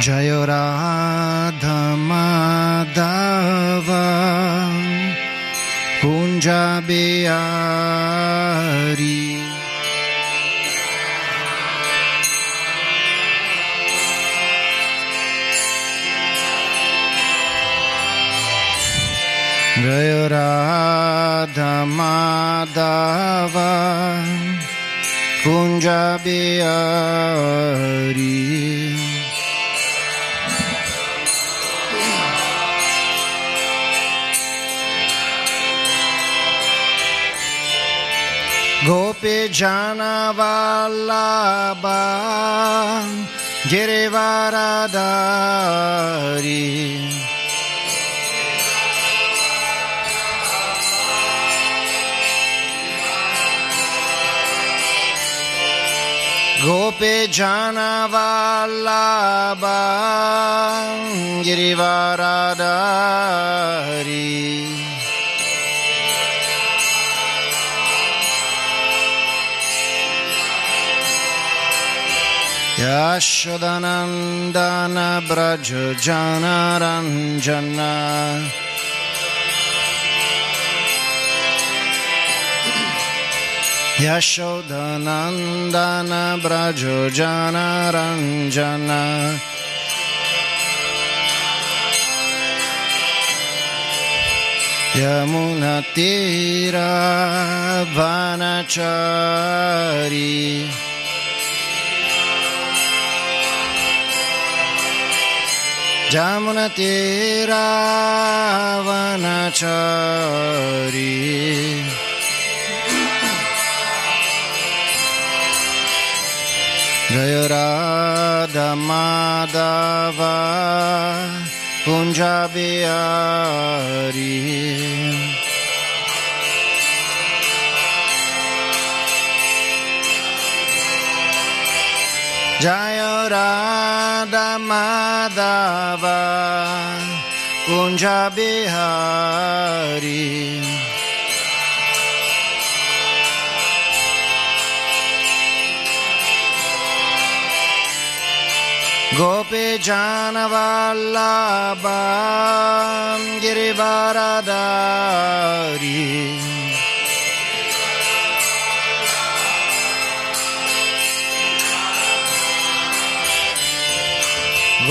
Jaya Radha Madhava Kunja Bihari Jaya Jana Vallabha Girivaradari Gopi Jana Vallabha Girivaradari Yashodanandana Brajo Janaranjana Yashodanandana Brajo Janaranjana Yamunatira Vanachari Jamunatiravanachari Jaya Radha Madhava Madhava Kunja Bihari Gopi Jana Vallabha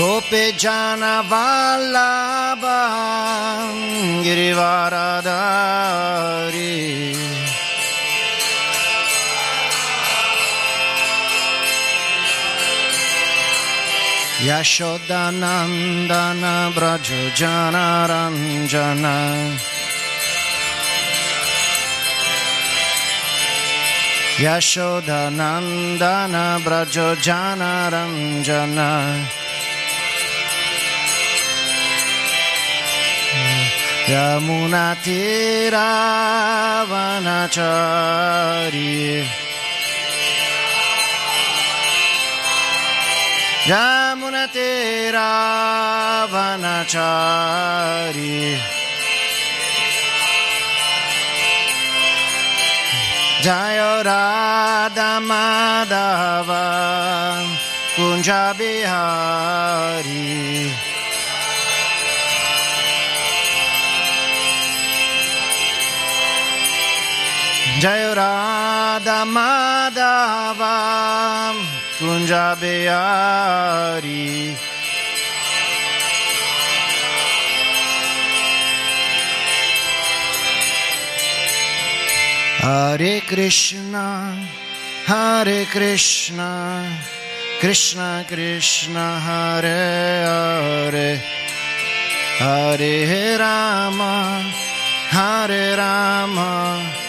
Girivaradari Gopi Jana Vallabha Girivaradari Yashodanandana Brajo Jana Ranjana. Yashodanandana Brajo Jana Yamunatiravanachari Yamunatiravanachari Jaya Radha Madhava Kunja Bihari Jaya Radha Madhava Kunja Bihari Hare Krishna Hare Krishna Krishna Krishna Hare Hare. Hare Rama Hare Rama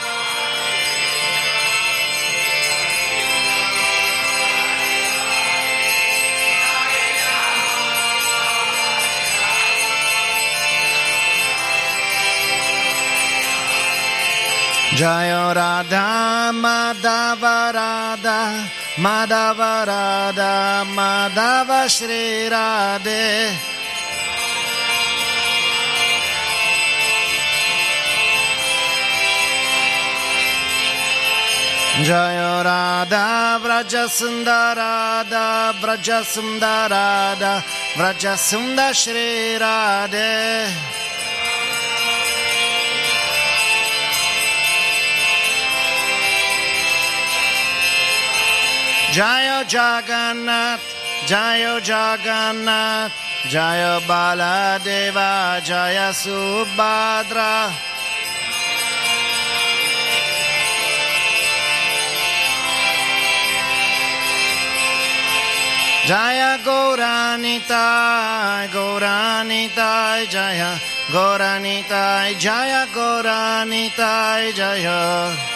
Jaya Radha Madhava Radha Madhava Radha Madhava Shri Radhe Jaya Radha Vraja Sundarada Vraja Sundarada Vraja Sundar Shri Radhe Jaya Jagannath, Jaya Jagannath, Jaya Baladeva, Jaya Subhadra. Jaya Gauranitai, Gauranitai, Jaya Gauranitai, Jaya Gauranitai, Jaya.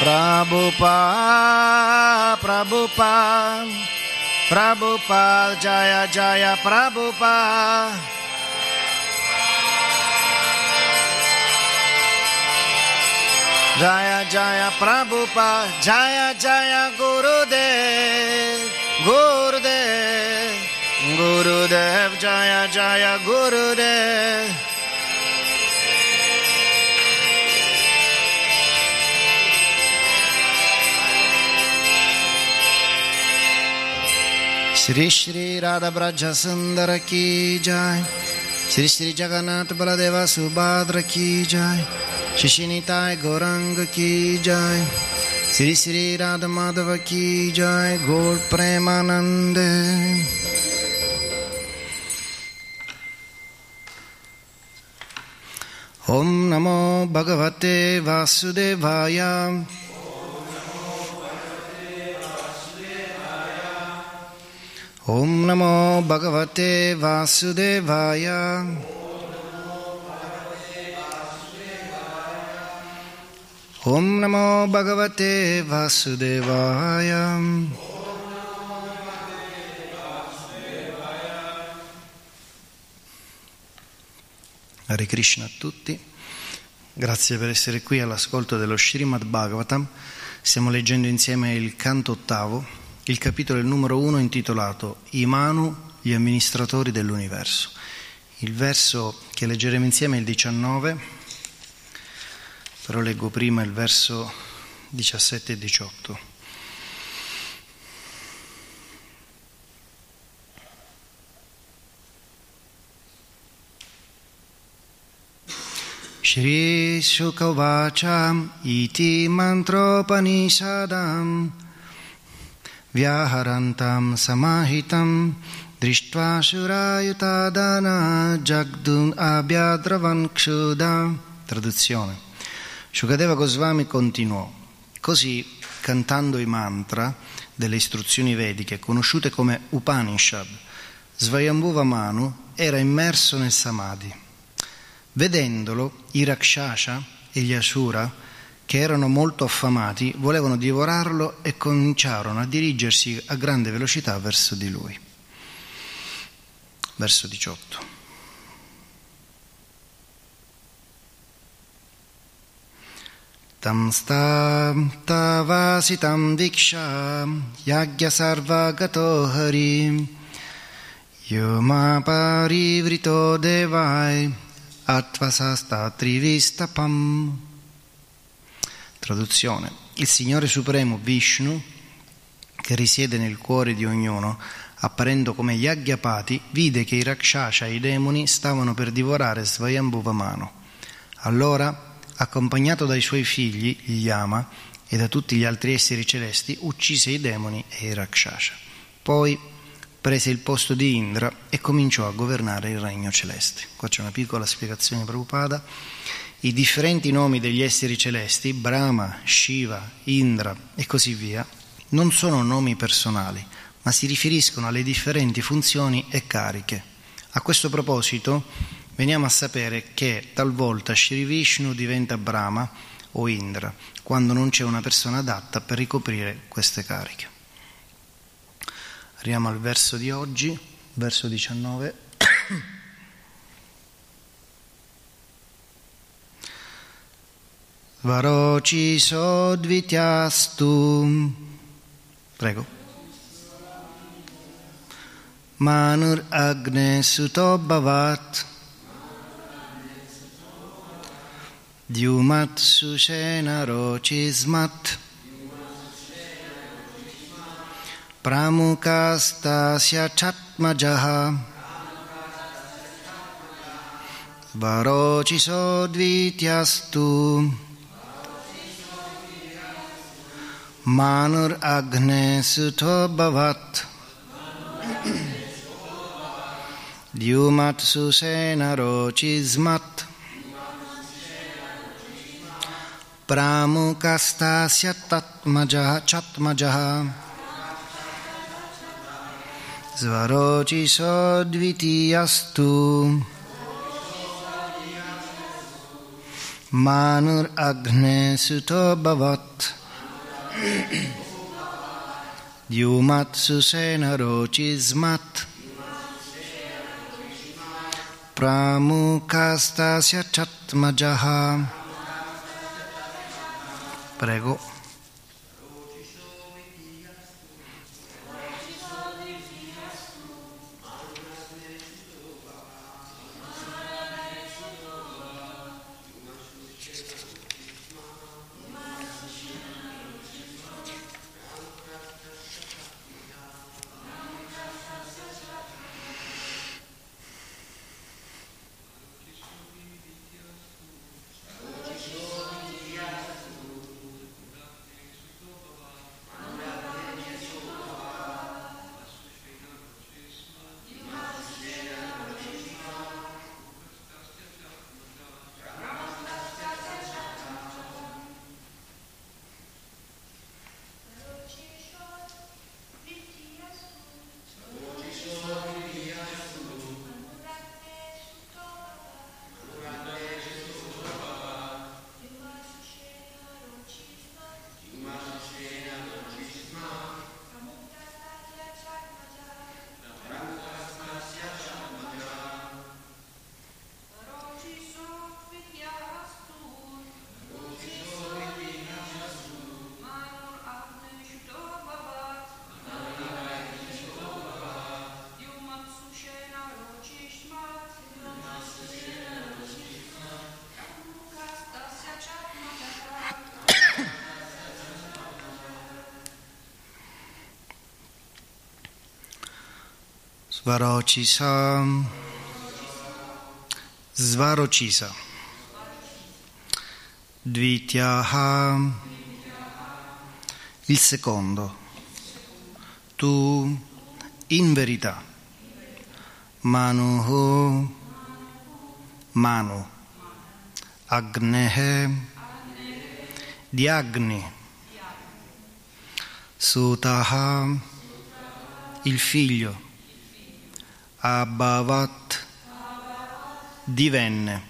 Prabhupada, Prabhupada, Prabhupada, Jaya Jaya Prabhupada. Jaya Jaya Prabhupada, Jaya Jaya Gurudev, Gurudev, Gurudev, Jaya Jaya Gurudev. Shri श्री राधा ब्रज सुंदर की जय श्री श्री जगन्नाथ बलदेवा सुभद्र की जय श्री निताय गौरंग की जय श्री श्री राधा माधव की जय गौर प्रेमानंद ओम नमो भगवते वासुदेवाय ॐ नमो भगवते वासुदेवाय ॐ नमो भगवते वासुदेवाय Hare Krishna a tutti, grazie per essere qui all'ascolto dello Srimad Bhagavatam. Stiamo leggendo insieme il canto ottavo, il capitolo numero uno intitolato I Manu, gli amministratori dell'universo. Il verso che leggeremo insieme è il 19 però leggo prima il verso 17 e 18. Shri Shukavacha iti mantropanishadam vyaharantam samahitam drishtva shurayutadana jagdun abhyadravan kshuda Traduzione. Shukadeva Goswami continuò, così cantando i mantra delle istruzioni vediche, conosciute come Upanishad, Svayambhuva Manu era immerso nel Samadhi. Vedendolo, i Rakshasha e gli Asura, che erano molto affamati, volevano divorarlo e cominciarono a dirigersi a grande velocità verso di lui. Verso 18. Tam stam tavasitam diksham yagya sarvagato harim yoma parivrito devai atvasastatri vistapam Traduzione Il Signore Supremo Vishnu che risiede nel cuore di ognuno apparendo come Yaggyapati vide che i Rakshasha e i demoni stavano per divorare Svayambhuvamano allora accompagnato dai suoi figli, gli Yama, e da tutti gli altri esseri celesti, uccise i demoni e i Rakshasha. Poi prese il posto di Indra e cominciò a governare il regno celeste. Qua c'è una piccola spiegazione Prabhupada. I differenti nomi degli esseri celesti, Brahma, Shiva, Indra e così via, non sono nomi personali, ma si riferiscono alle differenti funzioni e cariche. A questo proposito, veniamo a sapere che talvolta Shri Vishnu diventa Brahma o Indra, quando non c'è una persona adatta per ricoprire queste cariche. Arriviamo al verso di oggi, verso 19. Varoci sodvityastu. Prego. Manur agne suto bhavat. Dyumat Sushena Rocismat Pramukastasya Chatmajaha Varociso Dvityastu Manur Agne Suto Bhavat Dyumat Susena Rocismat प्रामुकस्तास्य तत्मजः चत्मजः स्वरोचिषो द्वितीयस्तु मानुरग्ने सुतो भवत् Yumat Susena Rocismat Pramukastasya Chatmajaha Prego. Svarocisa. Svarocisa. Dvityaha. Il secondo. Tu in verità. Manuho. Manu. Agnehe. Di Agni. Sutaha. Il figlio Abhavat divenne.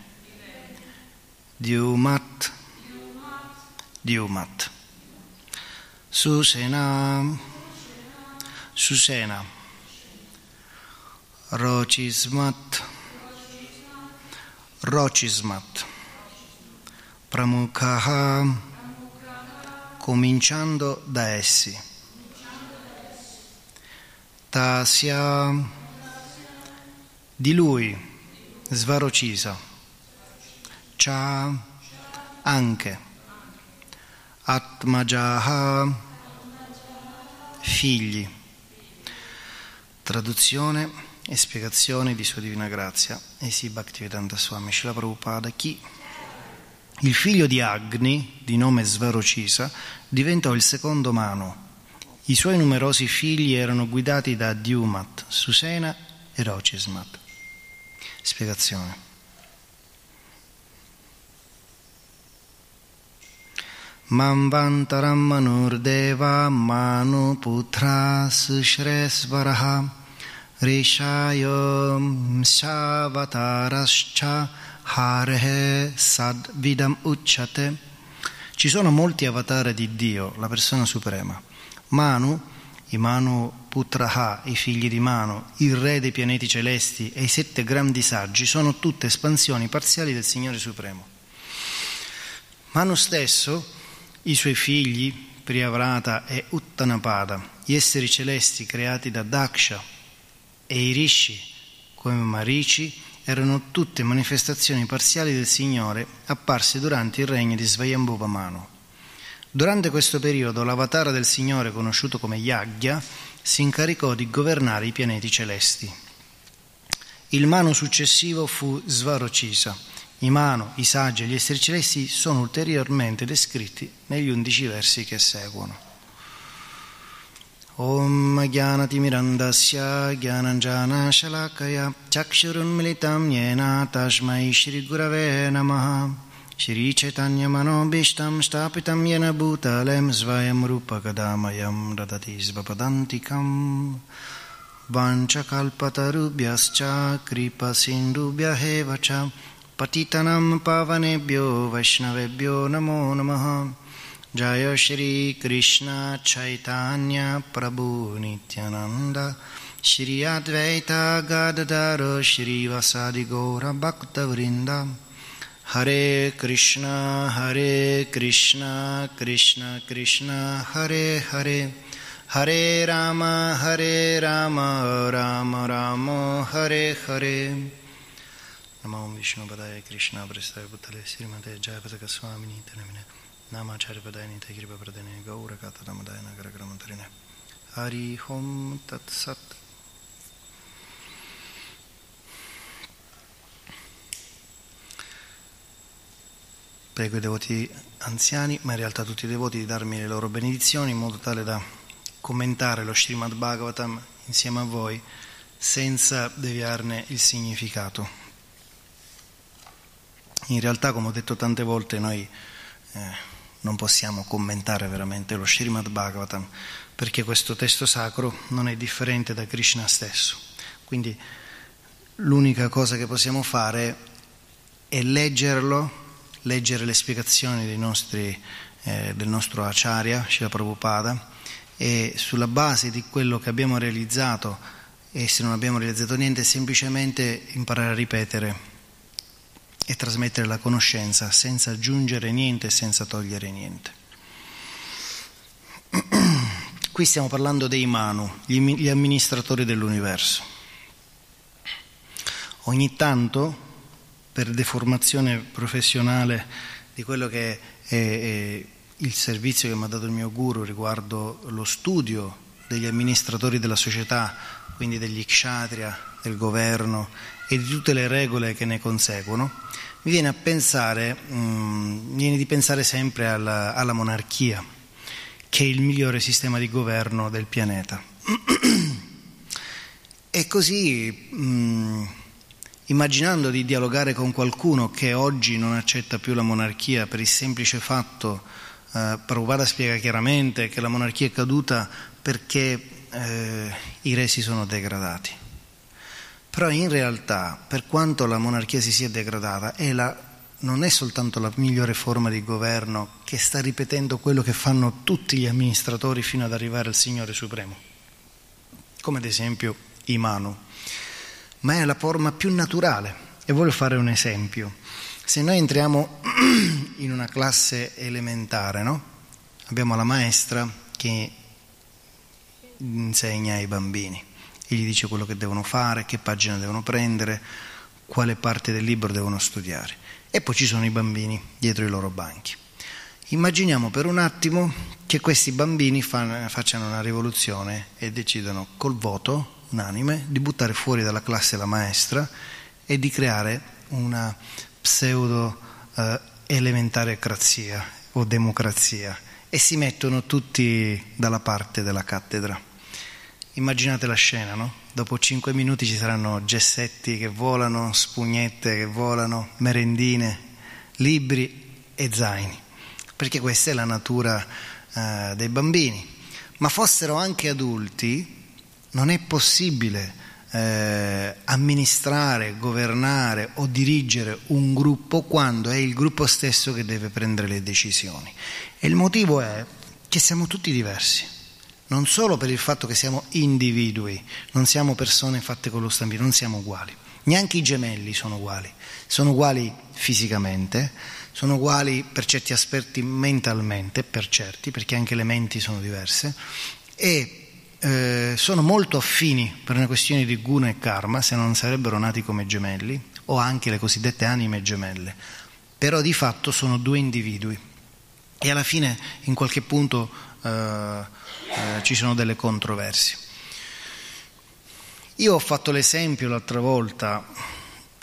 Diumat Diumat Susena. Susena. Rochismat. Rochismat. Pramukhaha cominciando da essi. Tasya di lui, Svarocisa, Cha anche, Atmajaha, figli. Traduzione e spiegazione di Sua Divina Grazia, Esi Bhaktivedanta Swami Shila Prabhupada, chi il figlio di Agni, di nome Svarocisa, diventò il secondo Manu. I suoi numerosi figli erano guidati da Dyumat, Susena e Rocismat. Spiegazione. Putra sushresvaraha rishayam shavatarascha harehe sadvidam uchate Ci sono molti avatar di Dio, la persona suprema. Manu i Manu Putraha, i figli di Manu, il re dei pianeti celesti e i sette grandi saggi sono tutte espansioni parziali del Signore Supremo. Manu stesso, i suoi figli, Priyavrata e Uttanapada, gli esseri celesti creati da Daksha e i Rishi come Marici, erano tutte manifestazioni parziali del Signore apparse durante il regno di Svayambhuva Manu. Durante questo periodo l'avatar del Signore, conosciuto come Yagya, si incaricò di governare i pianeti celesti. Il mano successivo fu Svarocisa. I mano, i saggi e gli esseri celesti sono ulteriormente descritti negli undici versi che seguono. Om Gyanatimirandasya Gyananjana Shalakaya Chakshurun Militam Yena Tashmai Shri Chaitanya Manobishtam Stapitam Yena Bhutalem Svayam Rupa Kadamayam Radhati Svapadantikam Vanchakalpatarubhyascha Kripa Sindubhya Hevacha Patitanam Pavanebhyo Vaishnavebhyo Namo Namaha. Jaya Shri Krishna Chaitanya Prabhu Nityananda. Shri Advaita Gadadaro Shri Vasadi Gaura Bhakta Vrindam Hare Krishna, Hare Krishna, Krishna Krishna, Hare Hare, Hare Rama, Hare Rama, Rama Rama, Hare Hare. Namo Vishnu Padaya Krishna Prestaya Bhuttale Srimate Jayapataka Swamini Tanamine Namacharya Padayani Tekripa Pradane Gaura Kata Ramadayana Garagramantarine Hari Hom Tat Sat Prego i devoti anziani, ma in realtà tutti i devoti, di darmi le loro benedizioni in modo tale da commentare lo Srimad Bhagavatam insieme a voi senza deviarne il significato. In realtà, come ho detto tante volte, noi eh, non possiamo commentare veramente lo Srimad Bhagavatam perché questo testo sacro non è differente da Krishna stesso. Quindi l'unica cosa che possiamo fare è leggerlo leggere le spiegazioni nostri, eh, del nostro Acharya, Shila Prabhupada, e sulla base di quello che abbiamo realizzato, e se non abbiamo realizzato niente, semplicemente imparare a ripetere e trasmettere la conoscenza senza aggiungere niente e senza togliere niente. Qui stiamo parlando dei Manu, gli amministratori dell'universo. Ogni tanto per deformazione professionale di quello che è, è il servizio che mi ha dato il mio guru riguardo lo studio degli amministratori della società quindi degli kshatriya, del governo e di tutte le regole che ne conseguono, mi viene a pensare, mm, viene di pensare sempre alla, alla monarchia, che è il migliore sistema di governo del pianeta. e così, mh, mm, immaginando di dialogare con qualcuno che oggi non accetta più la monarchia per il semplice fatto, eh, Prabhupada spiega chiaramente che la monarchia è caduta perché eh, i re si sono degradati. Però in realtà, per quanto la monarchia si sia degradata, è la, non è soltanto la migliore forma di governo che sta ripetendo quello che fanno tutti gli amministratori fino ad arrivare al Signore Supremo, come ad esempio i Manu, ma è la forma più naturale. E voglio fare un esempio. Se noi entriamo in una classe elementare, no? abbiamo la maestra che insegna ai bambini e gli dice quello che devono fare, che pagina devono prendere, quale parte del libro devono studiare. E poi ci sono i bambini dietro i loro banchi. Immaginiamo per un attimo che questi bambini facciano una rivoluzione e decidano col voto unanime di buttare fuori dalla classe la maestra e di creare una pseudo eh, elementarocrazia o democrazia e si mettono tutti dalla parte della cattedra. Immaginate la scena, no? Dopo cinque minuti ci saranno gessetti che volano, spugnette che volano, merendine, libri e zaini, perché questa è la natura eh, dei bambini. Ma fossero anche adulti, non è possibile eh, amministrare, governare o dirigere un gruppo quando è il gruppo stesso che deve prendere le decisioni. E il motivo è che siamo tutti diversi non solo per il fatto che siamo individui, non siamo persone fatte con lo stampino, non siamo uguali. Neanche i gemelli sono uguali. Sono uguali fisicamente, sono uguali per certi aspetti mentalmente, per certi, perché anche le menti sono diverse, e eh, sono molto affini per una questione di guna e karma, se non sarebbero nati come gemelli, o anche le cosiddette anime gemelle. Però di fatto sono due individui. E alla fine, in qualche punto, eh, eh, ci sono delle controversie. Io ho fatto l'esempio l'altra volta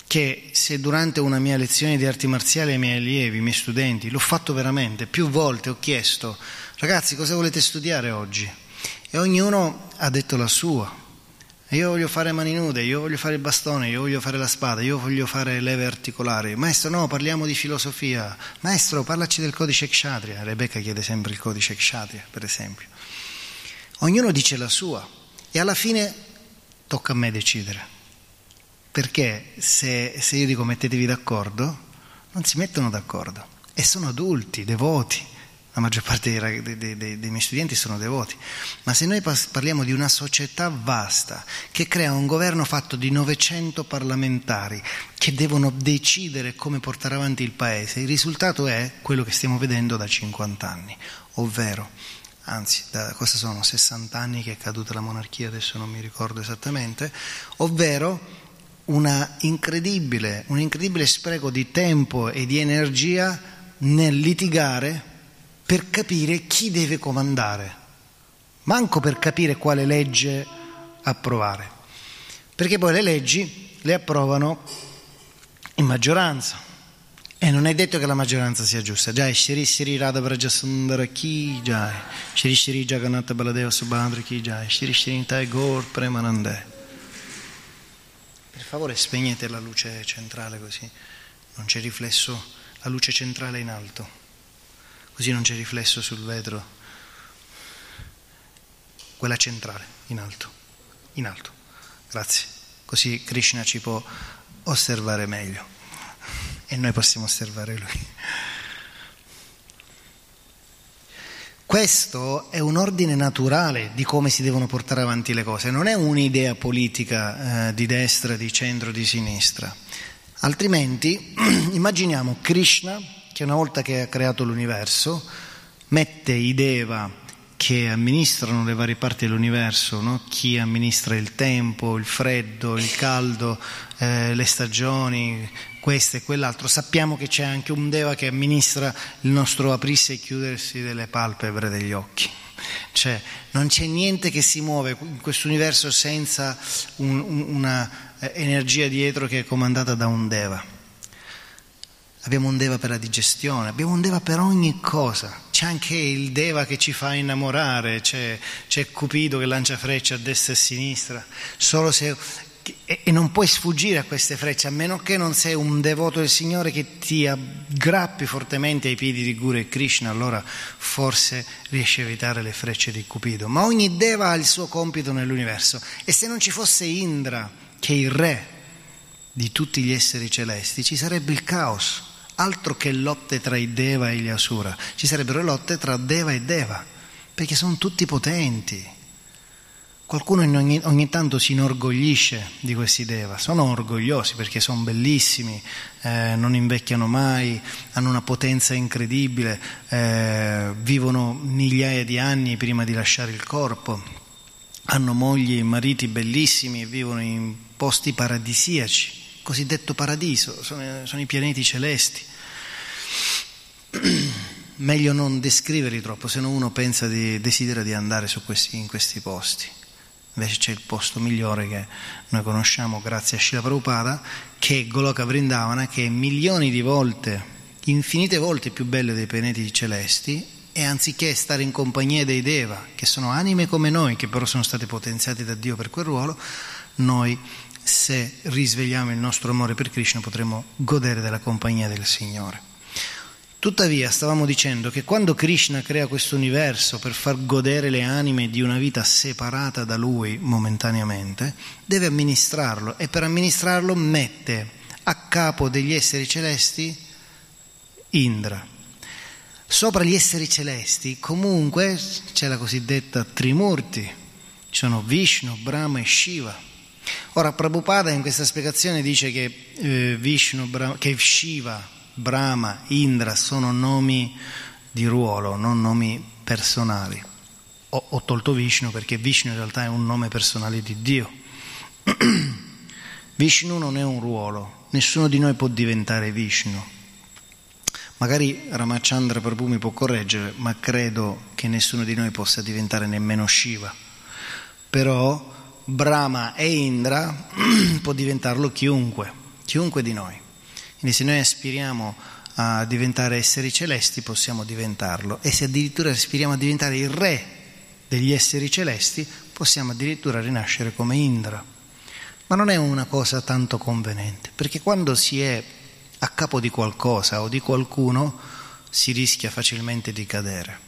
che se durante una mia lezione di arti marziali ai miei allievi, ai miei studenti, l'ho fatto veramente, più volte ho chiesto, ragazzi cosa volete studiare oggi? E ognuno ha detto la sua. Io voglio fare mani nude, io voglio fare il bastone, io voglio fare la spada, io voglio fare leve articolari. Maestro, no, parliamo di filosofia. Maestro, parlaci del codice Kshatriya. Rebecca chiede sempre il codice Kshatriya, per esempio. Ognuno dice la sua e alla fine tocca a me decidere. Perché se, se io dico mettetevi d'accordo, non si mettono d'accordo e sono adulti, devoti. La maggior parte dei, dei, dei, dei miei studenti sono devoti. Ma se noi parliamo di una società vasta che crea un governo fatto di 900 parlamentari che devono decidere come portare avanti il paese, il risultato è quello che stiamo vedendo da 50 anni, ovvero anzi da, questi sono 60 anni che è caduta la monarchia, adesso non mi ricordo esattamente, ovvero incredibile, un incredibile spreco di tempo e di energia nel litigare per capire chi deve comandare, manco per capire quale legge approvare, perché poi le leggi le approvano in maggioranza. E non è detto che la maggioranza sia giusta. Jai Shri Shri Radha Brajasundara Ki Jai Shri Shri Jagannatha Baladeva Subhadra Ki Jai Shri Shri Nitai Gaur Premanande. Per favore spegnete la luce centrale così. Non c'è riflesso la luce centrale in alto così non c'è riflesso sul vetro. Quella centrale in alto. In alto. Grazie. Così Krishna ci può osservare meglio. E noi possiamo osservare Lui. Questo è un ordine naturale di come si devono portare avanti le cose, non è un'idea politica eh, di destra, di centro, di sinistra. Altrimenti immaginiamo Krishna che una volta che ha creato l'universo mette i Deva che amministrano le varie parti dell'universo, no? chi amministra il tempo, il freddo, il caldo, eh, le stagioni, questo e quell'altro. Sappiamo che c'è anche un Deva che amministra il nostro aprirsi e chiudersi delle palpebre degli occhi. Cioè, non c'è niente che si muove in questo universo senza un, una eh, energia dietro che è comandata da un Deva. Abbiamo un Deva per la digestione, abbiamo un Deva per ogni cosa. C'è anche il Deva che ci fa innamorare, c'è, c'è Cupido che lancia frecce a destra e a sinistra. Se e, non puoi sfuggire a queste frecce a meno che non sei un devoto del Signore che ti aggrappi fortemente ai piedi di Guru e Krishna, allora forse riesci a evitare le frecce di Cupido. Ma ogni Deva ha il suo compito nell'universo e se non ci fosse Indra, che è il re di tutti gli esseri celesti, ci sarebbe il caos, altro che lotte tra i Deva e gli Asura, ci sarebbero lotte tra Deva e Deva, perché sono tutti potenti. Qualcuno ogni, ogni, tanto si inorgoglisce di questi Deva, sono orgogliosi perché sono bellissimi, eh, non invecchiano mai, hanno una potenza incredibile, eh, vivono migliaia di anni prima di lasciare il corpo, hanno mogli e mariti bellissimi e vivono in posti paradisiaci, cosiddetto paradiso, sono, sono i pianeti celesti. Meglio non descriverli troppo, se no uno pensa di, desidera di andare questi, in questi posti. Invece c'è il posto migliore che noi conosciamo grazie a Shila Prabhupada, che è Goloka Vrindavana, che è milioni di volte, infinite volte più bello dei pianeti celesti, e anziché stare in compagnia dei Deva, che sono anime come noi, che però sono state potenziate da Dio per quel ruolo, noi se risvegliamo il nostro amore per Krishna potremo godere della compagnia del Signore. Tuttavia stavamo dicendo che quando Krishna crea questo universo per far godere le anime di una vita separata da lui momentaneamente, deve amministrarlo e per amministrarlo mette a capo degli esseri celesti Indra. Sopra gli esseri celesti comunque c'è la cosiddetta Trimurti, ci sono Vishnu, Brahma e Shiva. Ora Prabhupada in questa spiegazione dice che, eh, Vishnu, che Shiva Brahma, Indra sono nomi di ruolo, non nomi personali. Ho, ho, tolto Vishnu perché Vishnu in realtà è un nome personale di Dio. Vishnu non è un ruolo, nessuno di noi può diventare Vishnu. Magari Ramachandra Prabhu mi può correggere, ma credo che nessuno di noi possa diventare nemmeno Shiva. Però Brahma e Indra può diventarlo chiunque, chiunque di noi. Quindi se noi aspiriamo a diventare esseri celesti possiamo diventarlo e se addirittura aspiriamo a diventare il re degli esseri celesti possiamo addirittura rinascere come Indra. Ma non è una cosa tanto convenente, perché quando si è a capo di qualcosa o di qualcuno si rischia facilmente di cadere.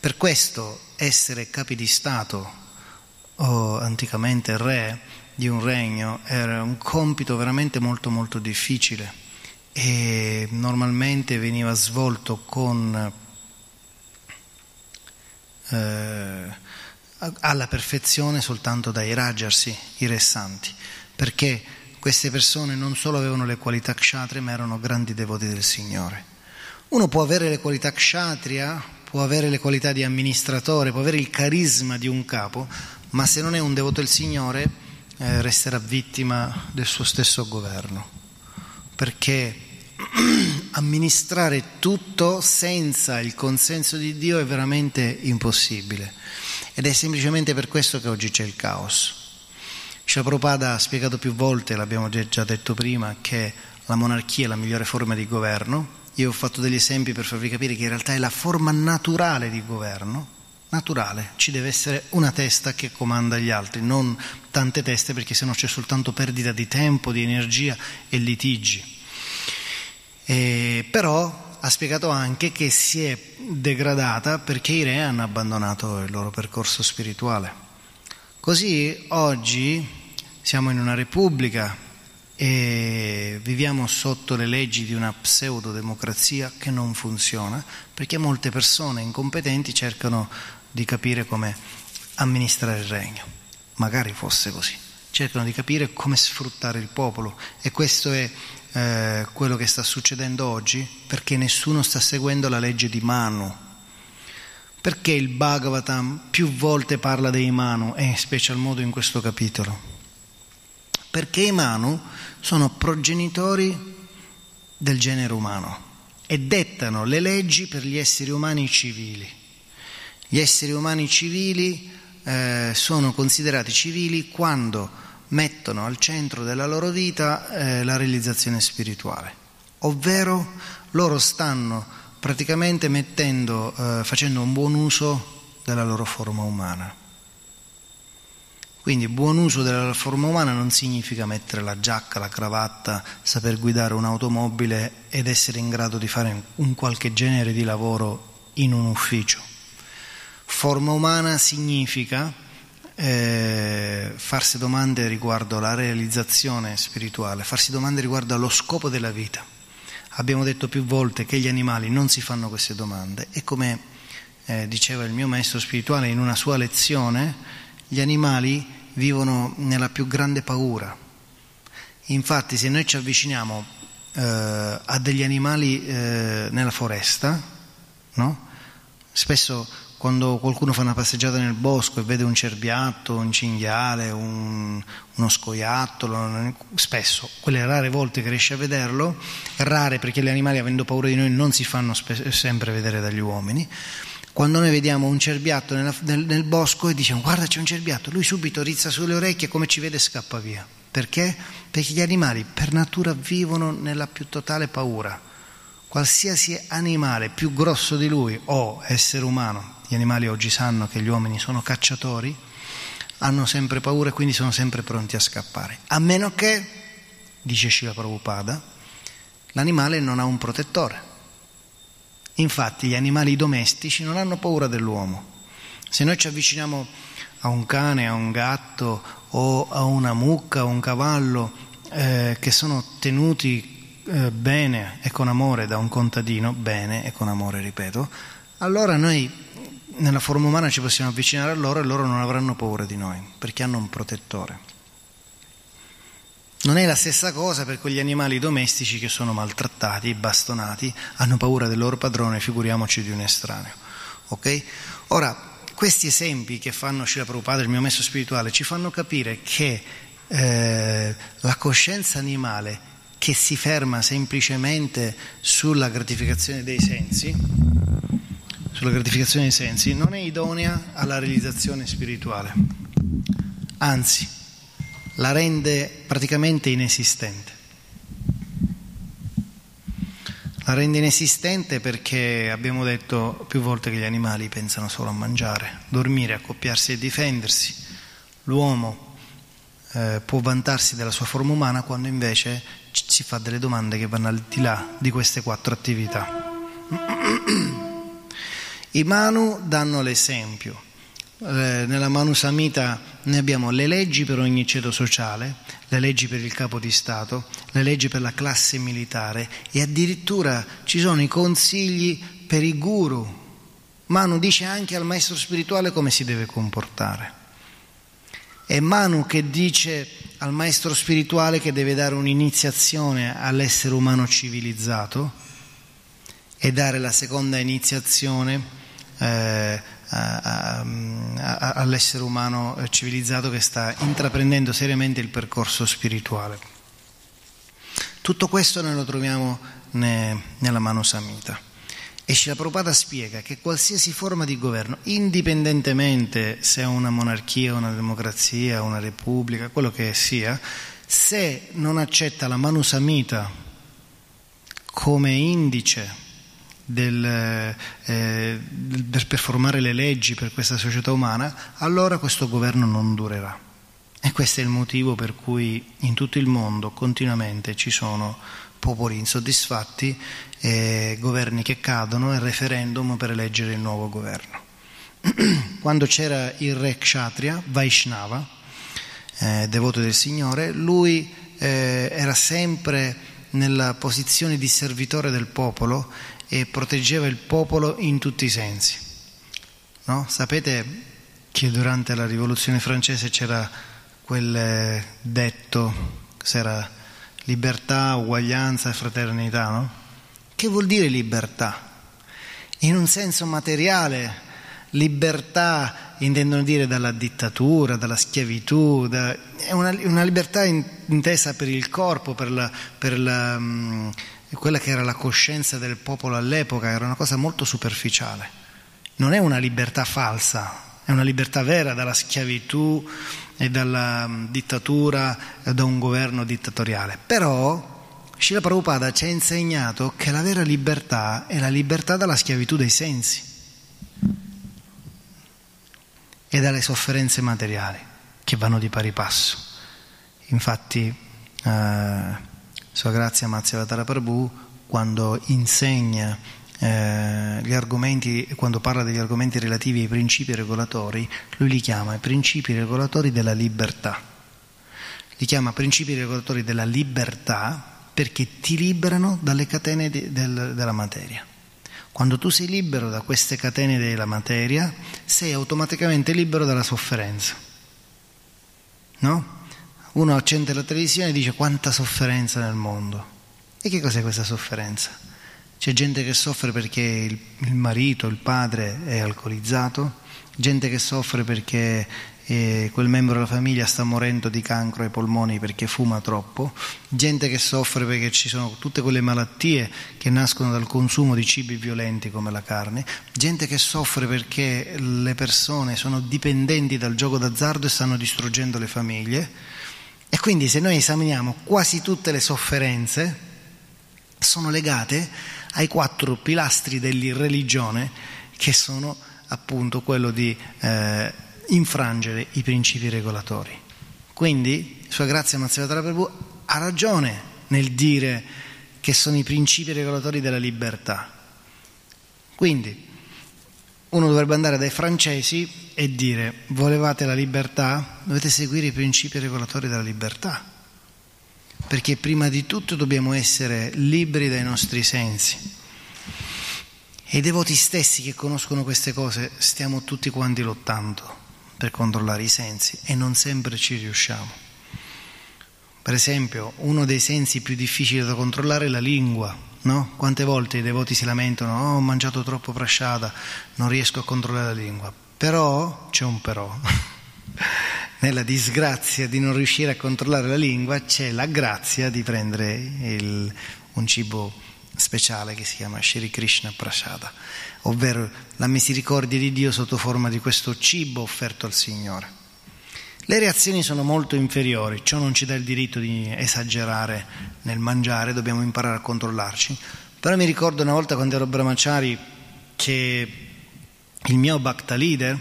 Per questo essere capi di Stato o anticamente re di un regno era un compito veramente molto molto difficile e normalmente veniva svolto con eh, alla perfezione soltanto dai Rajarsi, i re santi, perché queste persone non solo avevano le qualità kshatriya ma erano grandi devoti del Signore. Uno può avere le qualità kshatriya, può avere le qualità di amministratore, può avere il carisma di un capo, ma se non è un devoto del Signore eh, resterà vittima del suo stesso governo, perché amministrare tutto senza il consenso di Dio è veramente impossibile ed è semplicemente per questo che oggi c'è il caos. Prabhupada ha spiegato più volte, l'abbiamo già detto prima, che la monarchia è la migliore forma di governo. Io ho fatto degli esempi per farvi capire che in realtà è la forma naturale di governo, naturale, ci deve essere una testa che comanda gli altri, non tante teste perché sennò c'è soltanto perdita di tempo, di energia e litigi. E, però ha spiegato anche che si è degradata perché i re hanno abbandonato il loro percorso spirituale. Così oggi siamo in una repubblica e viviamo sotto le leggi di una pseudo-democrazia che non funziona perché molte persone incompetenti cercano di capire come amministrare il regno. Magari fosse così. Cercano di capire come sfruttare il popolo e questo è eh, quello che sta succedendo oggi perché nessuno sta seguendo la legge di Manu. Perché il Bhagavatam più volte parla dei Manu e in special modo in questo capitolo? Perché i Manu sono progenitori del genere umano e dettano le leggi per gli esseri umani civili. Gli esseri umani civili eh, sono considerati civili quando mettono al centro della loro vita eh, la realizzazione spirituale, ovvero loro stanno praticamente mettendo, eh, facendo un buon uso della loro forma umana. Quindi buon uso della forma umana non significa mettere la giacca, la cravatta, saper guidare un'automobile ed essere in grado di fare un qualche genere di lavoro in un ufficio. Forma umana significa eh, farsi domande riguardo alla realizzazione spirituale, farsi domande riguardo allo scopo della vita. Abbiamo detto più volte che gli animali non si fanno queste domande e come eh, diceva il mio maestro spirituale in una sua lezione, gli animali vivono nella più grande paura. Infatti se noi ci avviciniamo eh, a degli animali eh, nella foresta, no? spesso quando qualcuno fa una passeggiata nel bosco e vede un cerbiatto, un cinghiale, un, uno scoiattolo, spesso, quelle rare volte che riesce a vederlo, rare perché gli animali avendo paura di noi non si fanno sempre vedere dagli uomini, quando noi vediamo un cerbiatto nella, nel, nel, bosco e diciamo guarda c'è un cerbiatto, lui subito rizza sulle orecchie come ci vede scappa via. Perché? Perché gli animali per natura vivono nella più totale paura. Qualsiasi animale più grosso di lui o essere umano gli animali oggi sanno che gli uomini sono cacciatori, hanno sempre paura e quindi sono sempre pronti a scappare. A meno che, dice Shiva Prabhupada, l'animale non ha un protettore. Infatti gli animali domestici non hanno paura dell'uomo. Se noi ci avviciniamo a un cane, a un gatto o a una mucca, a un cavallo eh, che sono tenuti eh, bene e con amore da un contadino, bene e con amore, ripeto, allora noi nella forma umana ci possiamo avvicinare a loro e loro non avranno paura di noi, perché hanno un protettore. Non è la stessa cosa per quegli animali domestici che sono maltrattati, bastonati, hanno paura del loro padrone, figuriamoci di un estraneo. Okay? Ora, questi esempi che fanno Shila Prabhupada, il mio messo spirituale, ci fanno capire che eh, la coscienza animale che si ferma semplicemente sulla gratificazione dei sensi, sulla gratificazione dei sensi non è idonea alla realizzazione spirituale, anzi la rende praticamente inesistente. La rende inesistente perché abbiamo detto più volte che gli animali pensano solo a mangiare, dormire, accoppiarsi e difendersi. L'uomo eh, può vantarsi della sua forma umana quando invece si fa delle domande che vanno al di là di queste quattro attività. I Manu danno l'esempio. Eh, nella Manu Samhita noi abbiamo le leggi per ogni ceto sociale, le leggi per il capo di Stato, le leggi per la classe militare e addirittura ci sono i consigli per i guru. Manu dice anche al maestro spirituale come si deve comportare. È Manu che dice al maestro spirituale che deve dare un'iniziazione all'essere umano civilizzato e dare la seconda iniziazione eh, all'essere umano civilizzato che sta intraprendendo seriamente il percorso spirituale. Tutto questo noi lo troviamo ne, nella mano Samhita. E Shila Prabhupada spiega che qualsiasi forma di governo, indipendentemente se è una monarchia, una democrazia, una repubblica, quello che sia, se non accetta la Manu Samhita come indice del, eh, per, per formare le leggi per questa società umana, allora questo governo non durerà. E questo è il motivo per cui in tutto il mondo continuamente ci sono popoli insoddisfatti, eh, governi che cadono e referendum per eleggere il nuovo governo. Quando c'era il re Kshatriya, Vaishnava, eh, devoto del Signore, lui eh, era sempre nella posizione di servitore del popolo e proteggeva il popolo in tutti i sensi. No? Sapete che durante la rivoluzione francese c'era quel eh, detto, c'era libertà, uguaglianza e fraternità, no? Che vuol dire libertà? In un senso materiale, libertà intendono dire dalla dittatura, dalla schiavitù, da, è una, una, libertà intesa per il corpo, per la, per la um, quella che era la coscienza del popolo all'epoca era una cosa molto superficiale. non è una libertà falsa, è una libertà vera dalla schiavitù e dalla mm, dittatura da un governo dittatoriale. Però Srila Prabhupada ci ha insegnato che la vera libertà è la libertà dalla schiavitù dei sensi e dalle sofferenze materiali che vanno di pari passo. Infatti, eh, Sua Grazia Mazziavatara Prabhu, quando insegna eh, gli argomenti, quando parla degli argomenti relativi ai principi regolatori, lui li chiama i principi regolatori della libertà. Li chiama principi regolatori della libertà perché ti liberano dalle catene di, del, della materia. Quando tu sei libero da queste catene della materia, sei automaticamente libero dalla sofferenza. No? Uno accende la televisione e dice quanta sofferenza nel mondo. E che cos'è questa sofferenza? C'è gente che soffre perché il marito, il padre è alcolizzato, gente che soffre perché e quel membro della famiglia sta morendo di cancro ai polmoni perché fuma troppo, gente che soffre perché ci sono tutte quelle malattie che nascono dal consumo di cibi violenti come la carne, gente che soffre perché le persone sono dipendenti dal gioco d'azzardo e stanno distruggendo le famiglie. E quindi se noi esaminiamo quasi tutte le sofferenze sono legate ai quattro pilastri della religione che sono appunto quello di eh, infrangere i principi regolatori. Quindi, Sua Grazia Mazzivatara Prabhu ha ragione nel dire che sono i principi regolatori della libertà. Quindi, uno dovrebbe andare dai francesi e dire volevate la libertà, dovete seguire i principi regolatori della libertà, perché prima di tutto dobbiamo essere liberi dai nostri sensi. E i devoti stessi che conoscono queste cose stiamo tutti quanti lottando per controllare i sensi e non sempre ci riusciamo. Per esempio, uno dei sensi più difficili da controllare è la lingua. No? Quante volte i devoti si lamentano, oh, ho mangiato troppo prasciata, non riesco a controllare la lingua. Però, c'è un però, nella disgrazia di non riuscire a controllare la lingua c'è la grazia di prendere il, un cibo speciale che si chiama Shri Krishna Prasada, ovvero la misericordia di Dio sotto forma di questo cibo offerto al Signore. Le reazioni sono molto inferiori, ciò non ci dà il diritto di esagerare nel mangiare, dobbiamo imparare a controllarci. Però mi ricordo una volta quando ero brahmachari che il mio Bhakta leader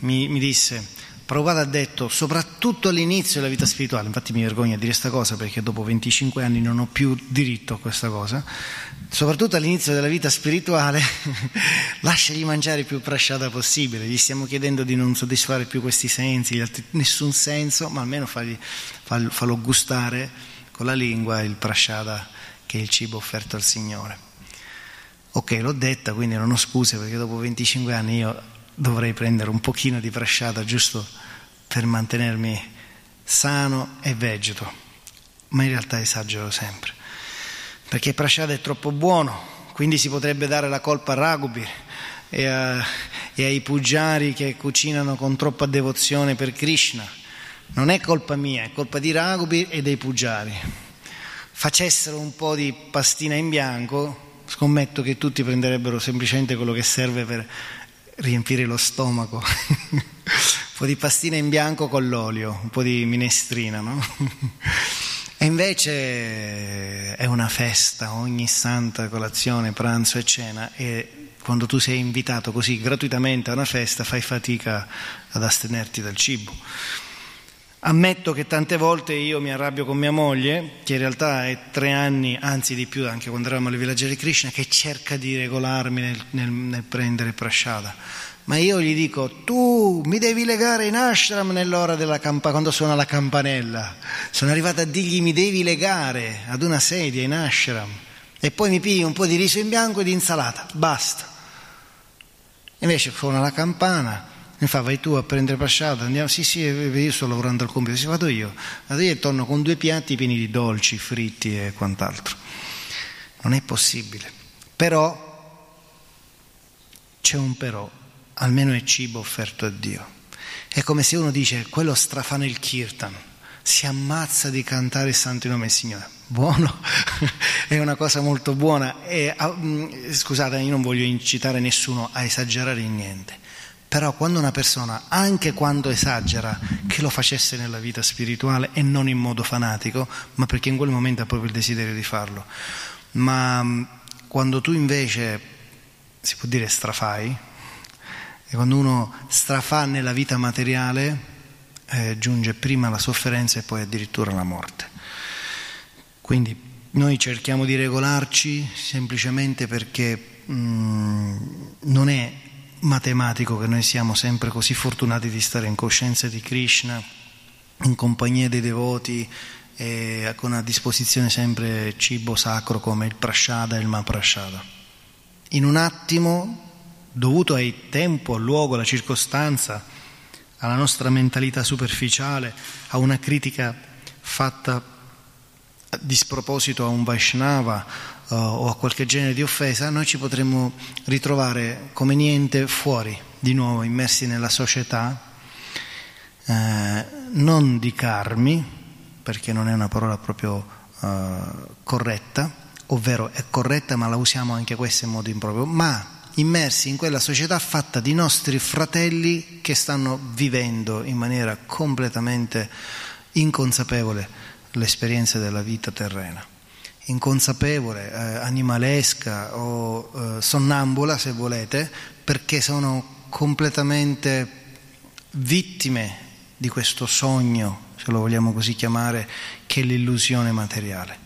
mi, mi disse Prabhupada ha detto, soprattutto all'inizio della vita spirituale, infatti mi vergogno a dire questa cosa perché dopo 25 anni non ho più diritto a questa cosa, soprattutto all'inizio della vita spirituale, lasciagli mangiare più prasciata possibile, gli stiamo chiedendo di non soddisfare più questi sensi, altri, nessun senso, ma almeno fagli, fallo, fallo gustare con la lingua il prasciata che è il cibo offerto al Signore. Ok, l'ho detta, quindi non ho scuse perché dopo 25 anni io dovrei prendere un pochino di prasciata giusto per mantenermi sano e vegeto, ma in realtà esagero sempre, perché prasciata è troppo buono, quindi si potrebbe dare la colpa a Ragubir e, a, e ai pugiari che cucinano con troppa devozione per Krishna. Non è colpa mia, è colpa di Ragubir e dei pugiari. Facessero un po' di pastina in bianco, scommetto che tutti prenderebbero semplicemente quello che serve per riempire lo stomaco, un po' di pastina in bianco con l'olio, un po' di minestrina, no? E invece è una festa, ogni santa colazione, pranzo e cena e quando tu sei invitato così gratuitamente a una festa fai fatica ad astenerti dal cibo. Ammetto che tante volte io mi arrabbio con mia moglie, che in realtà è tre anni, anzi di più, anche quando eravamo alle villaggi di Krishna, che cerca di regolarmi nel, nel, nel prendere prasciata. Ma io gli dico, tu mi devi legare in ashram nell'ora della campanella, quando suona la campanella. Sono arrivata a dirgli mi devi legare ad una sedia in ashram e poi mi pigli un po' di riso in bianco e di insalata, basta. Invece suona la campana, mi fa, vai tu a prendere pasciata, andiamo, sì sì, io sto lavorando al compito, sì vado io, vado io e torno con due piatti pieni di dolci, fritti e quant'altro. Non è possibile. Però, c'è un però, almeno è cibo offerto a Dio. È come se uno dice, quello strafana il kirtan, si ammazza di cantare il santo nome del Signore. Buono, è una cosa molto buona. E, uh, scusate, io non voglio incitare nessuno a esagerare in niente, però quando una persona, anche quando esagera, che lo facesse nella vita spirituale e non in modo fanatico, ma perché in quel momento ha proprio il desiderio di farlo, ma quando tu invece, si può dire strafai, e quando uno strafà nella vita materiale, eh, giunge prima la sofferenza e poi addirittura la morte. Quindi noi cerchiamo di regolarci semplicemente perché mh, mm, non è matematico che noi siamo sempre così fortunati di stare in coscienza di Krishna, in compagnia dei devoti, e con a disposizione sempre cibo sacro come il prashada e il maprashada. In un attimo, dovuto al tempo, al luogo, alla circostanza, alla nostra mentalità superficiale, a una critica fatta di sproposito a un Vaishnava uh, o a qualche genere di offesa, noi ci potremmo ritrovare come niente fuori, di nuovo immersi nella società, eh, non di karmi, perché non è una parola proprio uh, corretta, ovvero è corretta ma la usiamo anche questa in modo improprio, ma immersi in quella società fatta di nostri fratelli che stanno vivendo in maniera completamente inconsapevole l'esperienza della vita terrena, inconsapevole, eh, animalesca o eh, sonnambula se volete, perché sono completamente vittime di questo sogno, se lo vogliamo così chiamare, che è l'illusione materiale.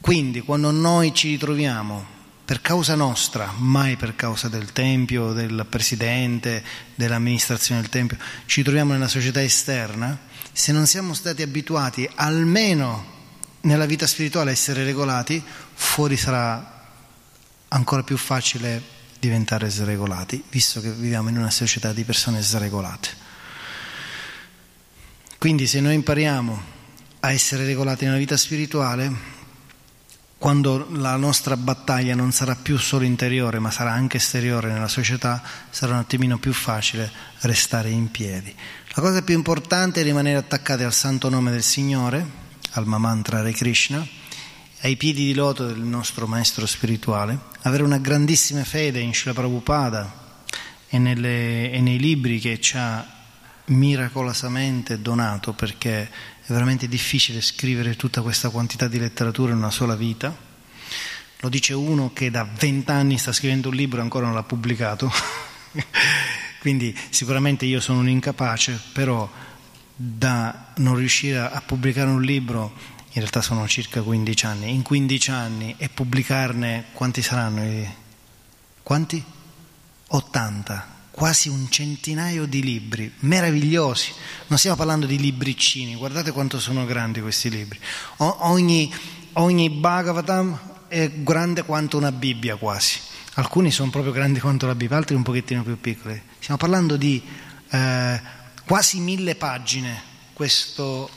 Quindi quando noi ci ritroviamo per causa nostra, mai per causa del Tempio, del Presidente, dell'amministrazione del Tempio, ci troviamo nella società esterna, se non siamo stati abituati almeno nella vita spirituale a essere regolati, fuori sarà ancora più facile diventare sregolati, visto che viviamo in una società di persone sregolate. Quindi se noi impariamo a essere regolati nella vita spirituale, quando la nostra battaglia non sarà più solo interiore ma sarà anche esteriore nella società, sarà un attimino più facile restare in piedi. La cosa più importante è rimanere attaccati al santo nome del Signore, al Mamantra Hare Krishna, ai piedi di loto del nostro maestro spirituale, avere una grandissima fede in Srila Prabhupada e, nelle, e nei libri che ci ha miracolosamente donato perché è veramente difficile scrivere tutta questa quantità di letteratura in una sola vita. Lo dice uno che da vent'anni sta scrivendo un libro e ancora non l'ha pubblicato. Quindi sicuramente io sono un incapace, però da non riuscire a pubblicare un libro, in realtà sono circa 15 anni, in 15 anni e pubblicarne quanti saranno? Quanti? 80 quasi un centinaio di libri meravigliosi. Non stiamo parlando di libricini, guardate quanto sono grandi questi libri. O, ogni, ogni Bhagavatam è grande quanto una Bibbia quasi. Alcuni sono proprio grandi quanto la Bibbia, altri un pochettino più piccoli. Stiamo parlando di eh, quasi mille pagine, questo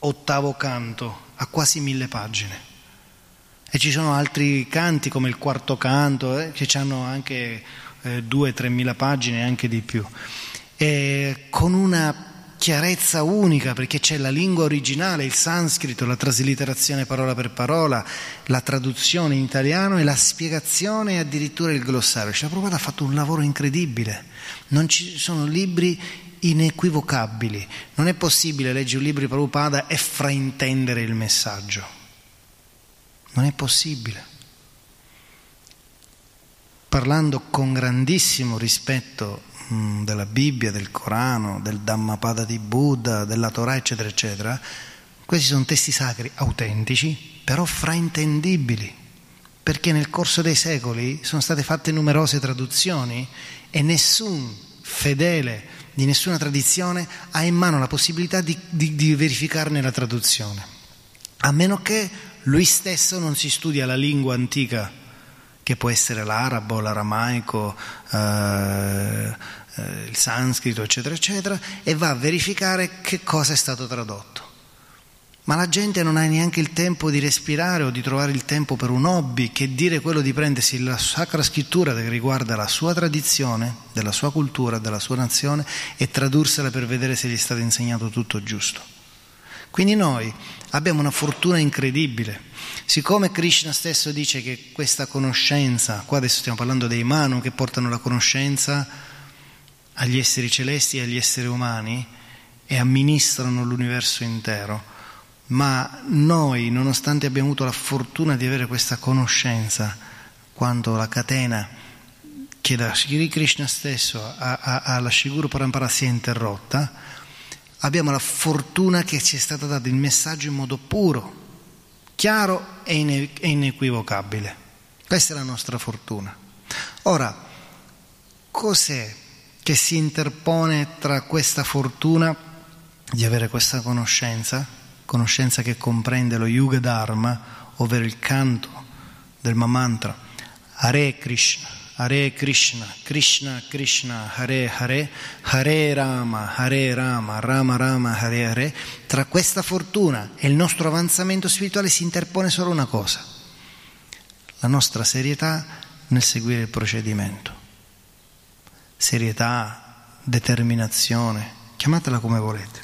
ottavo canto ha quasi mille pagine. E ci sono altri canti come il quarto canto eh, che hanno anche eh, 2-3 mila pagine anche di più, e con una chiarezza unica perché c'è la lingua originale, il sanscrito, la traslitterazione parola per parola, la traduzione in italiano e la spiegazione e addirittura il glossario. Cioè, Prabhupada ha fatto un lavoro incredibile, non ci sono libri inequivocabili, non è possibile leggere un libro di Prabhupada e fraintendere il messaggio, non è possibile parlando con grandissimo rispetto mm, della Bibbia, del Corano, del Dhammapada di Buddha, della Torah, eccetera, eccetera, questi sono testi sacri autentici, però fraintendibili, perché nel corso dei secoli sono state fatte numerose traduzioni e nessun fedele di nessuna tradizione ha in mano la possibilità di, di, di verificarne la traduzione, a meno che lui stesso non si studia la lingua antica che può essere l'arabo, l'aramaico, eh, eh, il sanscrito, eccetera, eccetera, e va a verificare che cosa è stato tradotto. Ma la gente non ha neanche il tempo di respirare o di trovare il tempo per un hobby, che dire quello di prendersi la sacra scrittura che riguarda la sua tradizione, della sua cultura, della sua nazione e tradursela per vedere se gli è stato insegnato tutto giusto. Quindi noi abbiamo una fortuna incredibile. Siccome Krishna stesso dice che questa conoscenza, qua adesso stiamo parlando dei Manu che portano la conoscenza agli esseri celesti e agli esseri umani e amministrano l'universo intero, ma noi, nonostante abbiamo avuto la fortuna di avere questa conoscenza, quando la catena che da Sri Krishna stesso alla Shiguru Parampara si è interrotta, abbiamo la fortuna che ci è stato dato il messaggio in modo puro, chiaro e inequivocabile. Questa è la nostra fortuna. Ora, cos'è che si interpone tra questa fortuna di avere questa conoscenza, conoscenza che comprende lo Yuga Dharma, ovvero il canto del Mamantra, Hare Krishna, Hare Krishna, Krishna Krishna, Hare Hare, Hare Rama, Hare Rama, Rama Rama, Hare Hare, tra questa fortuna e il nostro avanzamento spirituale si interpone solo una cosa, la nostra serietà nel seguire il procedimento. Serietà, determinazione, chiamatela come volete.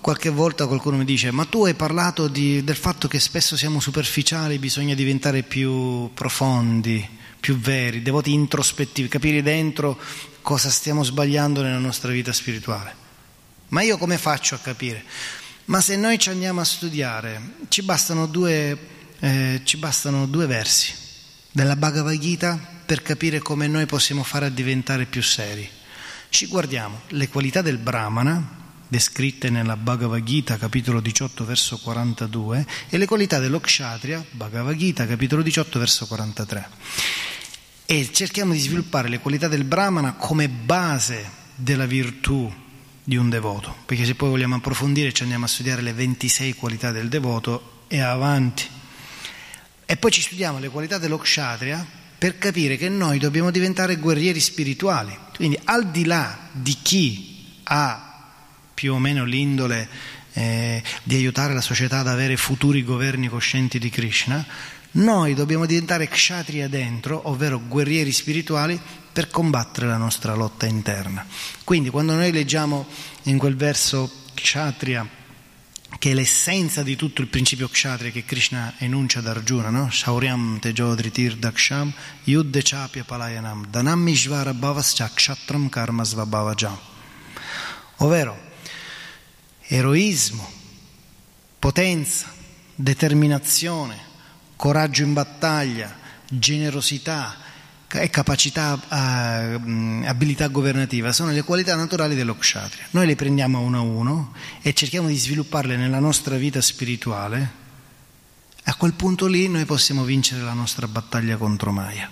qualche volta qualcuno mi dice, ma tu hai parlato di, del fatto che spesso siamo superficiali, bisogna diventare più profondi più veri, devoti introspettivi, capire dentro cosa stiamo sbagliando nella nostra vita spirituale. Ma io come faccio a capire? Ma se noi ci andiamo a studiare, ci bastano due, eh, ci bastano due versi della Bhagavad Gita per capire come noi possiamo fare a diventare più seri. Ci guardiamo le qualità del Brahmana, descritte nella Bhagavad Gita capitolo 18 verso 42 e le qualità dello Kshatriya, Bhagavad Gita capitolo 18 verso 43 e cerchiamo di sviluppare le qualità del Brahmana come base della virtù di un devoto, perché se poi vogliamo approfondire ci andiamo a studiare le 26 qualità del devoto e avanti. E poi ci studiamo le qualità dello kshatriya per capire che noi dobbiamo diventare guerrieri spirituali. Quindi al di là di chi ha più o meno l'indole eh, di aiutare la società ad avere futuri governi coscienti di Krishna, noi dobbiamo diventare kshatriya dentro, ovvero guerrieri spirituali, per combattere la nostra lotta interna. Quindi quando noi leggiamo in quel verso kshatriya, che è l'essenza di tutto il principio kshatriya che Krishna enuncia ad Arjuna, no? Shauryam tejodritir daksham yudde chapya palayanam danam ishvara bhavascha kshatram karma svabhavajam. Ovvero eroismo, potenza, determinazione, coraggio in battaglia, generosità e capacità, eh, abilità governativa sono le qualità naturali dello kshatriya. Noi le prendiamo uno a uno e cerchiamo di svilupparle nella nostra vita spirituale. A quel punto lì noi possiamo vincere la nostra battaglia contro Maya,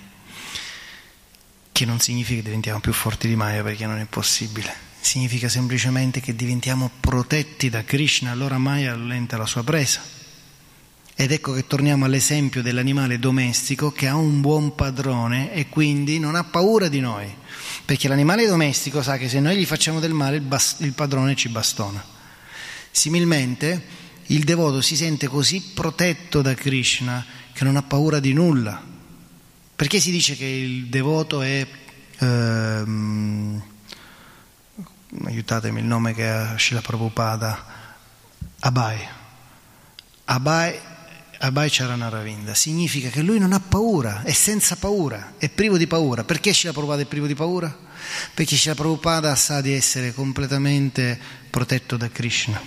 che non significa che diventiamo più forti di Maya perché non è possibile, significa semplicemente che diventiamo protetti da Krishna, allora Maya allenta la sua presa. Ed ecco che torniamo all'esempio dell'animale domestico che ha un buon padrone e quindi non ha paura di noi, perché l'animale domestico sa che se noi gli facciamo del male il, bas- il padrone ci bastona. Similmente il devoto si sente così protetto da Krishna che non ha paura di nulla. Perché si dice che il devoto è... Ehm, aiutatemi il nome che ha Shila Prabhupada, Abai. Abai Abhaicarana Ravinda significa che lui non ha paura, è senza paura, è privo di paura. Perché Shila Prabhupada è privo di paura? Perché Shila Prabhupada sa di essere completamente protetto da Krishna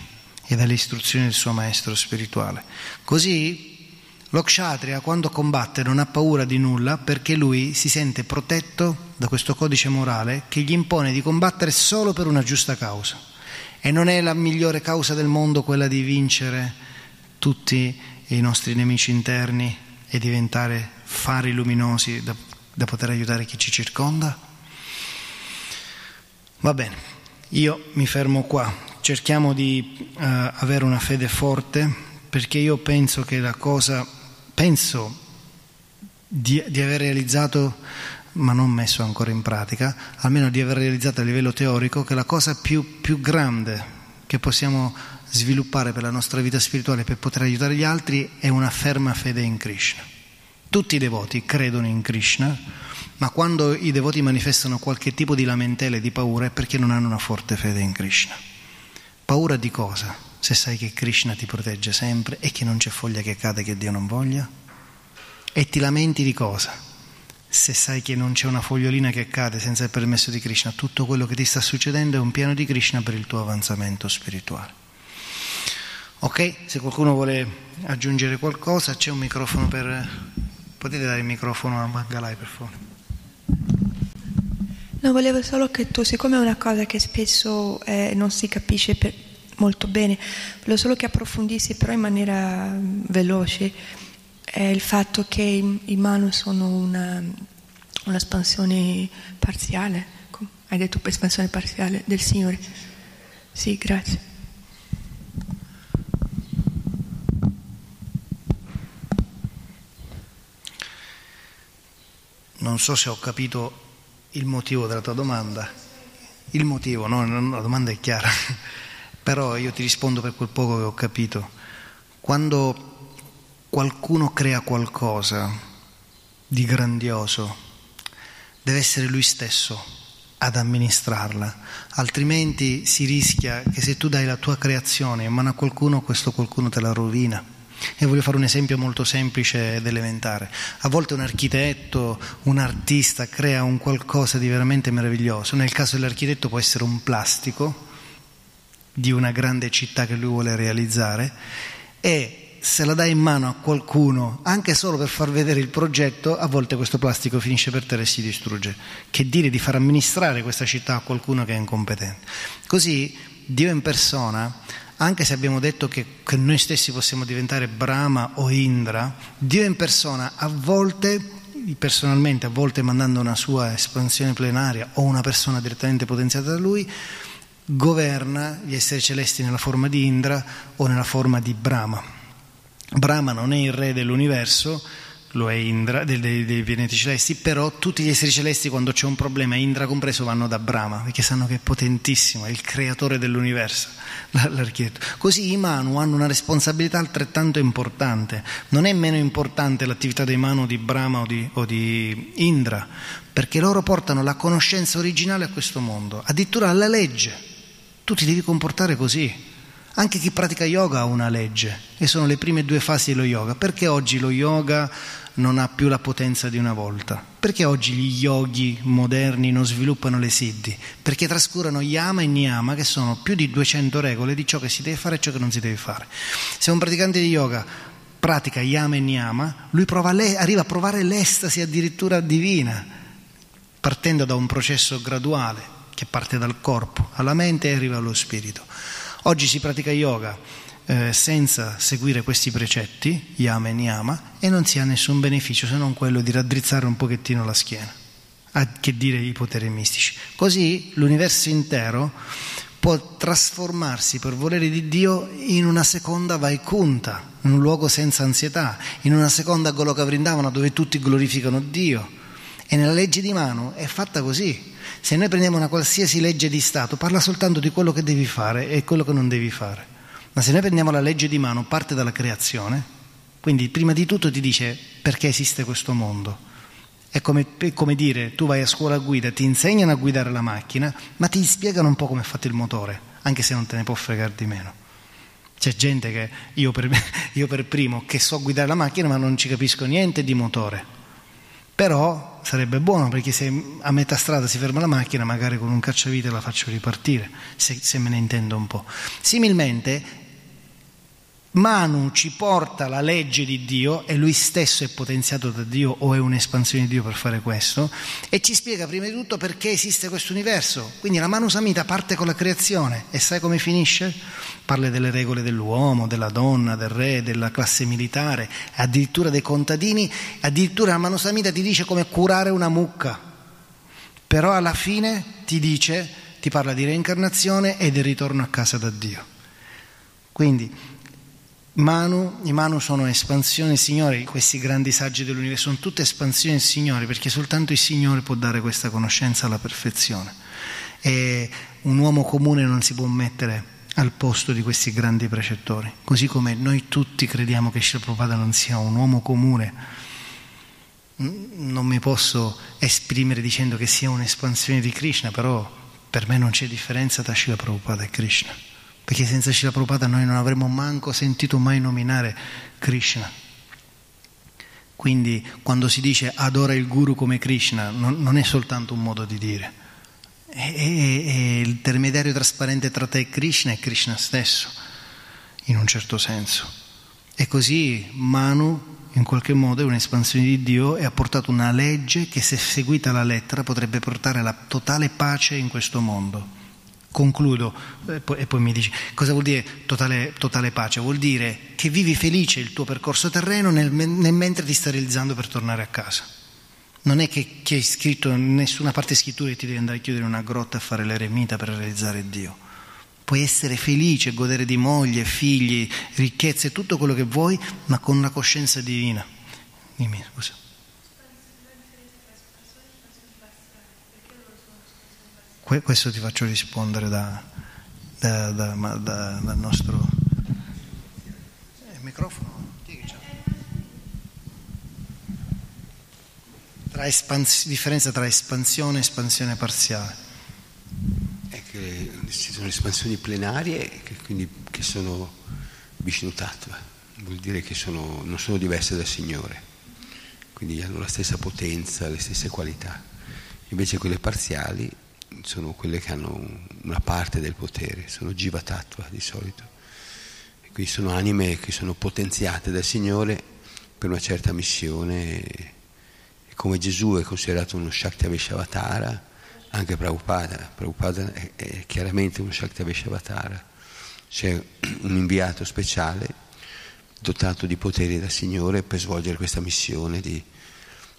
e dalle istruzioni del suo maestro spirituale. Così lo kshatriya quando combatte non ha paura di nulla perché lui si sente protetto da questo codice morale che gli impone di combattere solo per una giusta causa. E non è la migliore causa del mondo quella di vincere tutti i nostri nemici interni e diventare fari luminosi da, da poter aiutare chi ci circonda? Va bene, io mi fermo qua, cerchiamo di uh, avere una fede forte perché io penso che la cosa, penso di, di aver realizzato ma non messo ancora in pratica, almeno di aver realizzato a livello teorico, che la cosa più, più grande che possiamo sviluppare per la nostra vita spirituale per poter aiutare gli altri è una ferma fede in Krishna. Tutti i devoti credono in Krishna, ma quando i devoti manifestano qualche tipo di lamentela e di paura è perché non hanno una forte fede in Krishna. Paura di cosa? se sai che Krishna ti protegge sempre e che non c'è foglia che cade che Dio non voglia? E ti lamenti di cosa? Se sai che non c'è una fogliolina che cade senza il permesso di Krishna, tutto quello che ti sta succedendo è un piano di Krishna per il tuo avanzamento spirituale. Ok? Se qualcuno vuole aggiungere qualcosa, c'è un microfono per... Potete dare il microfono a Mangalai per favore? No, volevo solo che tu, siccome è una cosa che spesso eh, non si capisce per, molto bene, volevo solo che approfondissi però in maniera mm, veloce è il fatto che i, i Manu sono una, un'espansione parziale, hai detto espansione parziale del Signore. Sì, grazie. Non so se ho capito il motivo della tua domanda. Il motivo, no, la domanda è chiara, però io ti rispondo per quel poco che ho capito. Quando qualcuno crea qualcosa di grandioso, deve essere lui stesso ad amministrarla, altrimenti si rischia che se tu dai la tua creazione in mano a qualcuno, questo qualcuno te la rovina. E voglio fare un esempio molto semplice ed elementare. A volte un architetto, un artista crea un qualcosa di veramente meraviglioso. Nel caso dell'architetto può essere un plastico di una grande città che lui vuole realizzare e se la dai in mano a qualcuno, anche solo per far vedere il progetto, a volte questo plastico finisce per terra e si distrugge. Che dire di far amministrare questa città a qualcuno che è incompetente? Così Dio in persona anche se abbiamo detto che, che, noi stessi possiamo diventare Brahma o Indra, Dio in persona a volte, personalmente, a volte mandando una sua espansione plenaria o una persona direttamente potenziata da lui, governa gli esseri celesti nella forma di Indra o nella forma di Brahma. Brahma non è il re dell'universo, lo è Indra, dei, dei, dei, pianeti celesti, però tutti gli esseri celesti quando c'è un problema, Indra compreso, vanno da Brahma, perché sanno che è potentissimo, è il creatore dell'universo, l'architetto. Così i Manu hanno una responsabilità altrettanto importante, non è meno importante l'attività dei Manu di Brahma o di, o di Indra, perché loro portano la conoscenza originale a questo mondo, addirittura alla legge, tu ti devi comportare così. Anche chi pratica yoga ha una legge e sono le prime due fasi dello yoga. Perché oggi lo yoga non ha più la potenza di una volta? Perché oggi gli yogi moderni non sviluppano le siddhi? Perché trascurano yama e niyama, che sono più di 200 regole di ciò che si deve fare e ciò che non si deve fare. Se un praticante di yoga pratica yama e niyama, lui arriva a provare l'estasi addirittura divina, partendo da un processo graduale che parte dal corpo alla mente e arriva allo spirito. Oggi si pratica yoga eh, senza seguire questi precetti, yama e niyama, e non si ha nessun beneficio se non quello di raddrizzare un pochettino la schiena, a che dire i poteri mistici. Così l'universo intero può trasformarsi per volere di Dio in una seconda Vaikunta, in un luogo senza ansietà, in una seconda Goloka Vrindavana dove tutti glorificano Dio. E nella legge di mano è fatta così. Se noi prendiamo una qualsiasi legge di Stato, parla soltanto di quello che devi fare e quello che non devi fare. Ma se noi prendiamo la legge di mano, parte dalla creazione, quindi prima di tutto ti dice perché esiste questo mondo. È come, è come dire, tu vai a scuola guida, ti insegnano a guidare la macchina, ma ti spiegano un po' come è fatto il motore, anche se non te ne può fregare di meno. C'è gente che, io per, io per primo, che so guidare la macchina ma non ci capisco niente di motore. Però sarebbe buono perché se a metà strada si ferma la macchina, magari con un cacciavite la faccio ripartire, se, se me ne intendo un po'. Similmente, Manu ci porta la legge di Dio e lui stesso è potenziato da Dio o è un'espansione di Dio per fare questo e ci spiega prima di tutto perché esiste questo universo. Quindi la Manu Samhita parte con la creazione e sai come finisce? Parla delle regole dell'uomo, della donna, del re, della classe militare, addirittura dei contadini, addirittura la Manu Samhita ti dice come curare una mucca. Però alla fine ti dice, ti parla di reincarnazione e del ritorno a casa da Dio. Quindi Manu, I Manu sono espansioni Signore, questi grandi saggi dell'universo sono tutte espansioni del Signore perché soltanto il Signore può dare questa conoscenza alla perfezione. E un uomo comune non si può mettere al posto di questi grandi precettori, così come noi tutti crediamo che Shri Prabhupada non sia un uomo comune, non mi posso esprimere dicendo che sia un'espansione di Krishna, però per me non c'è differenza tra Shri Prabhupada e Krishna perché senza Srila Prabhupada noi non avremmo manco sentito mai nominare Krishna. Quindi quando si dice adora il guru come Krishna non, non è soltanto un modo di dire, è, è, è l'intermediario trasparente tra te e Krishna è Krishna stesso, in un certo senso. E così Manu in qualche modo è un'espansione di Dio e ha portato una legge che se seguita la lettera potrebbe portare la totale pace in questo mondo. Concludo e poi, e poi mi dici cosa vuol dire totale, totale, pace? Vuol dire che vivi felice il tuo percorso terreno nel, nel mentre ti stai realizzando per tornare a casa. Non è che, che hai scritto nessuna parte scrittura che ti devi andare a chiudere in una grotta a fare l'eremita per realizzare Dio. Puoi essere felice, godere di moglie, figli, ricchezze, tutto quello che vuoi, ma con una coscienza divina. Dimmi, scusa. Questo ti faccio rispondere da, da, da, dal nostro microfono. Tra espans- differenza tra espansione e espansione parziale. È che ci sono espansioni plenarie che, quindi, che sono Vishnu Tattva, vuol dire che sono, non sono diverse dal Signore, quindi hanno la stessa potenza, le stesse qualità. Invece quelle parziali sono quelle che hanno una parte del potere, sono Jiva Tattva di solito. E quindi sono anime che sono potenziate dal Signore per una certa missione. E come Gesù è considerato uno Shakti Veshavatara, anche Prabhupada, Prabhupada è, chiaramente uno Shakti Veshavatara. C'è un inviato speciale dotato di poteri dal Signore per svolgere questa missione di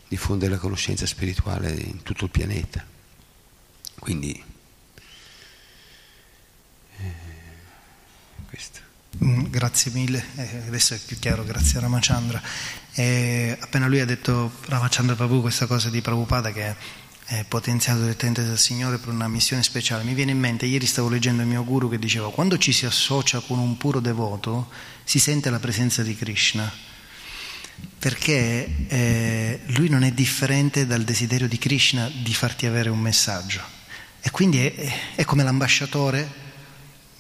diffondere la conoscenza spirituale in tutto il pianeta. Quindi eh, questo. Mm, grazie mille, eh, adesso è più chiaro, grazie a Ramachandra. Eh, appena lui ha detto Ramachandra Prabhu questa cosa di Prabhupada che è potenziato direttamente dal Signore per una missione speciale, mi viene in mente, ieri stavo leggendo il mio guru che diceva quando ci si associa con un puro devoto si sente la presenza di Krishna perché eh, lui non è differente dal desiderio di Krishna di farti avere un messaggio. E quindi è, è come l'ambasciatore,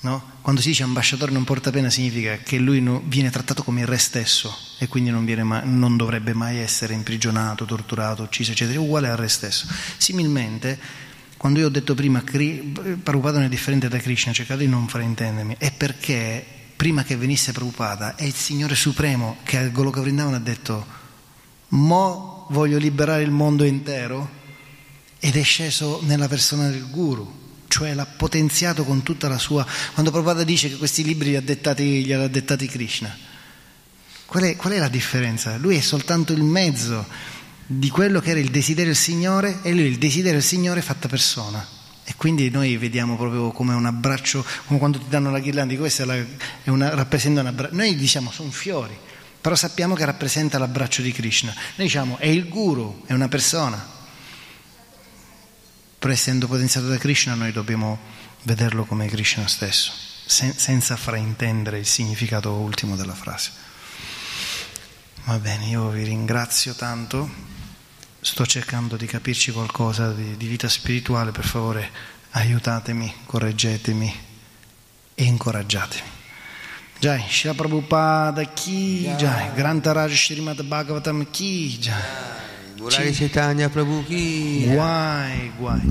no? quando si dice ambasciatore non porta pena significa che lui no, viene trattato come il re stesso e quindi non, mai, non, dovrebbe mai essere imprigionato, torturato, ucciso, eccetera, uguale al re stesso. Similmente, quando io ho detto prima Prabhupada non è differente da Krishna, cercate di non fraintendermi, è perché prima che venisse Prabhupada è il Signore Supremo che al Goloka Vrindavan ha detto mo voglio liberare il mondo intero ed è sceso nella persona del guru, cioè l'ha potenziato con tutta la sua... Quando Prabhupada dice che questi libri li ha dettati, li ha dettati Krishna, qual è, qual è la differenza? Lui è soltanto il mezzo di quello che era il desiderio del Signore e lui il desiderio del Signore fatta persona. E quindi noi vediamo proprio come un abbraccio, come quando ti danno la ghirlanda, questa è la, è una, rappresenta un abbraccio. Noi diciamo sono fiori, però sappiamo che rappresenta l'abbraccio di Krishna. Noi diciamo è il guru, è una persona però essendo potenziato da Krishna noi dobbiamo vederlo come Krishna stesso, sen- senza fraintendere il significato ultimo della frase. Va bene, io vi ringrazio tanto, sto cercando di capirci qualcosa di, di vita spirituale, per favore aiutatemi, correggetemi e incoraggiatemi. Jai, Shila Prabhupada Ki Jai, Grantaraj Shrimad Bhagavatam Ki Jai. Murari Chaitanya Prabhu ki Guai, guai.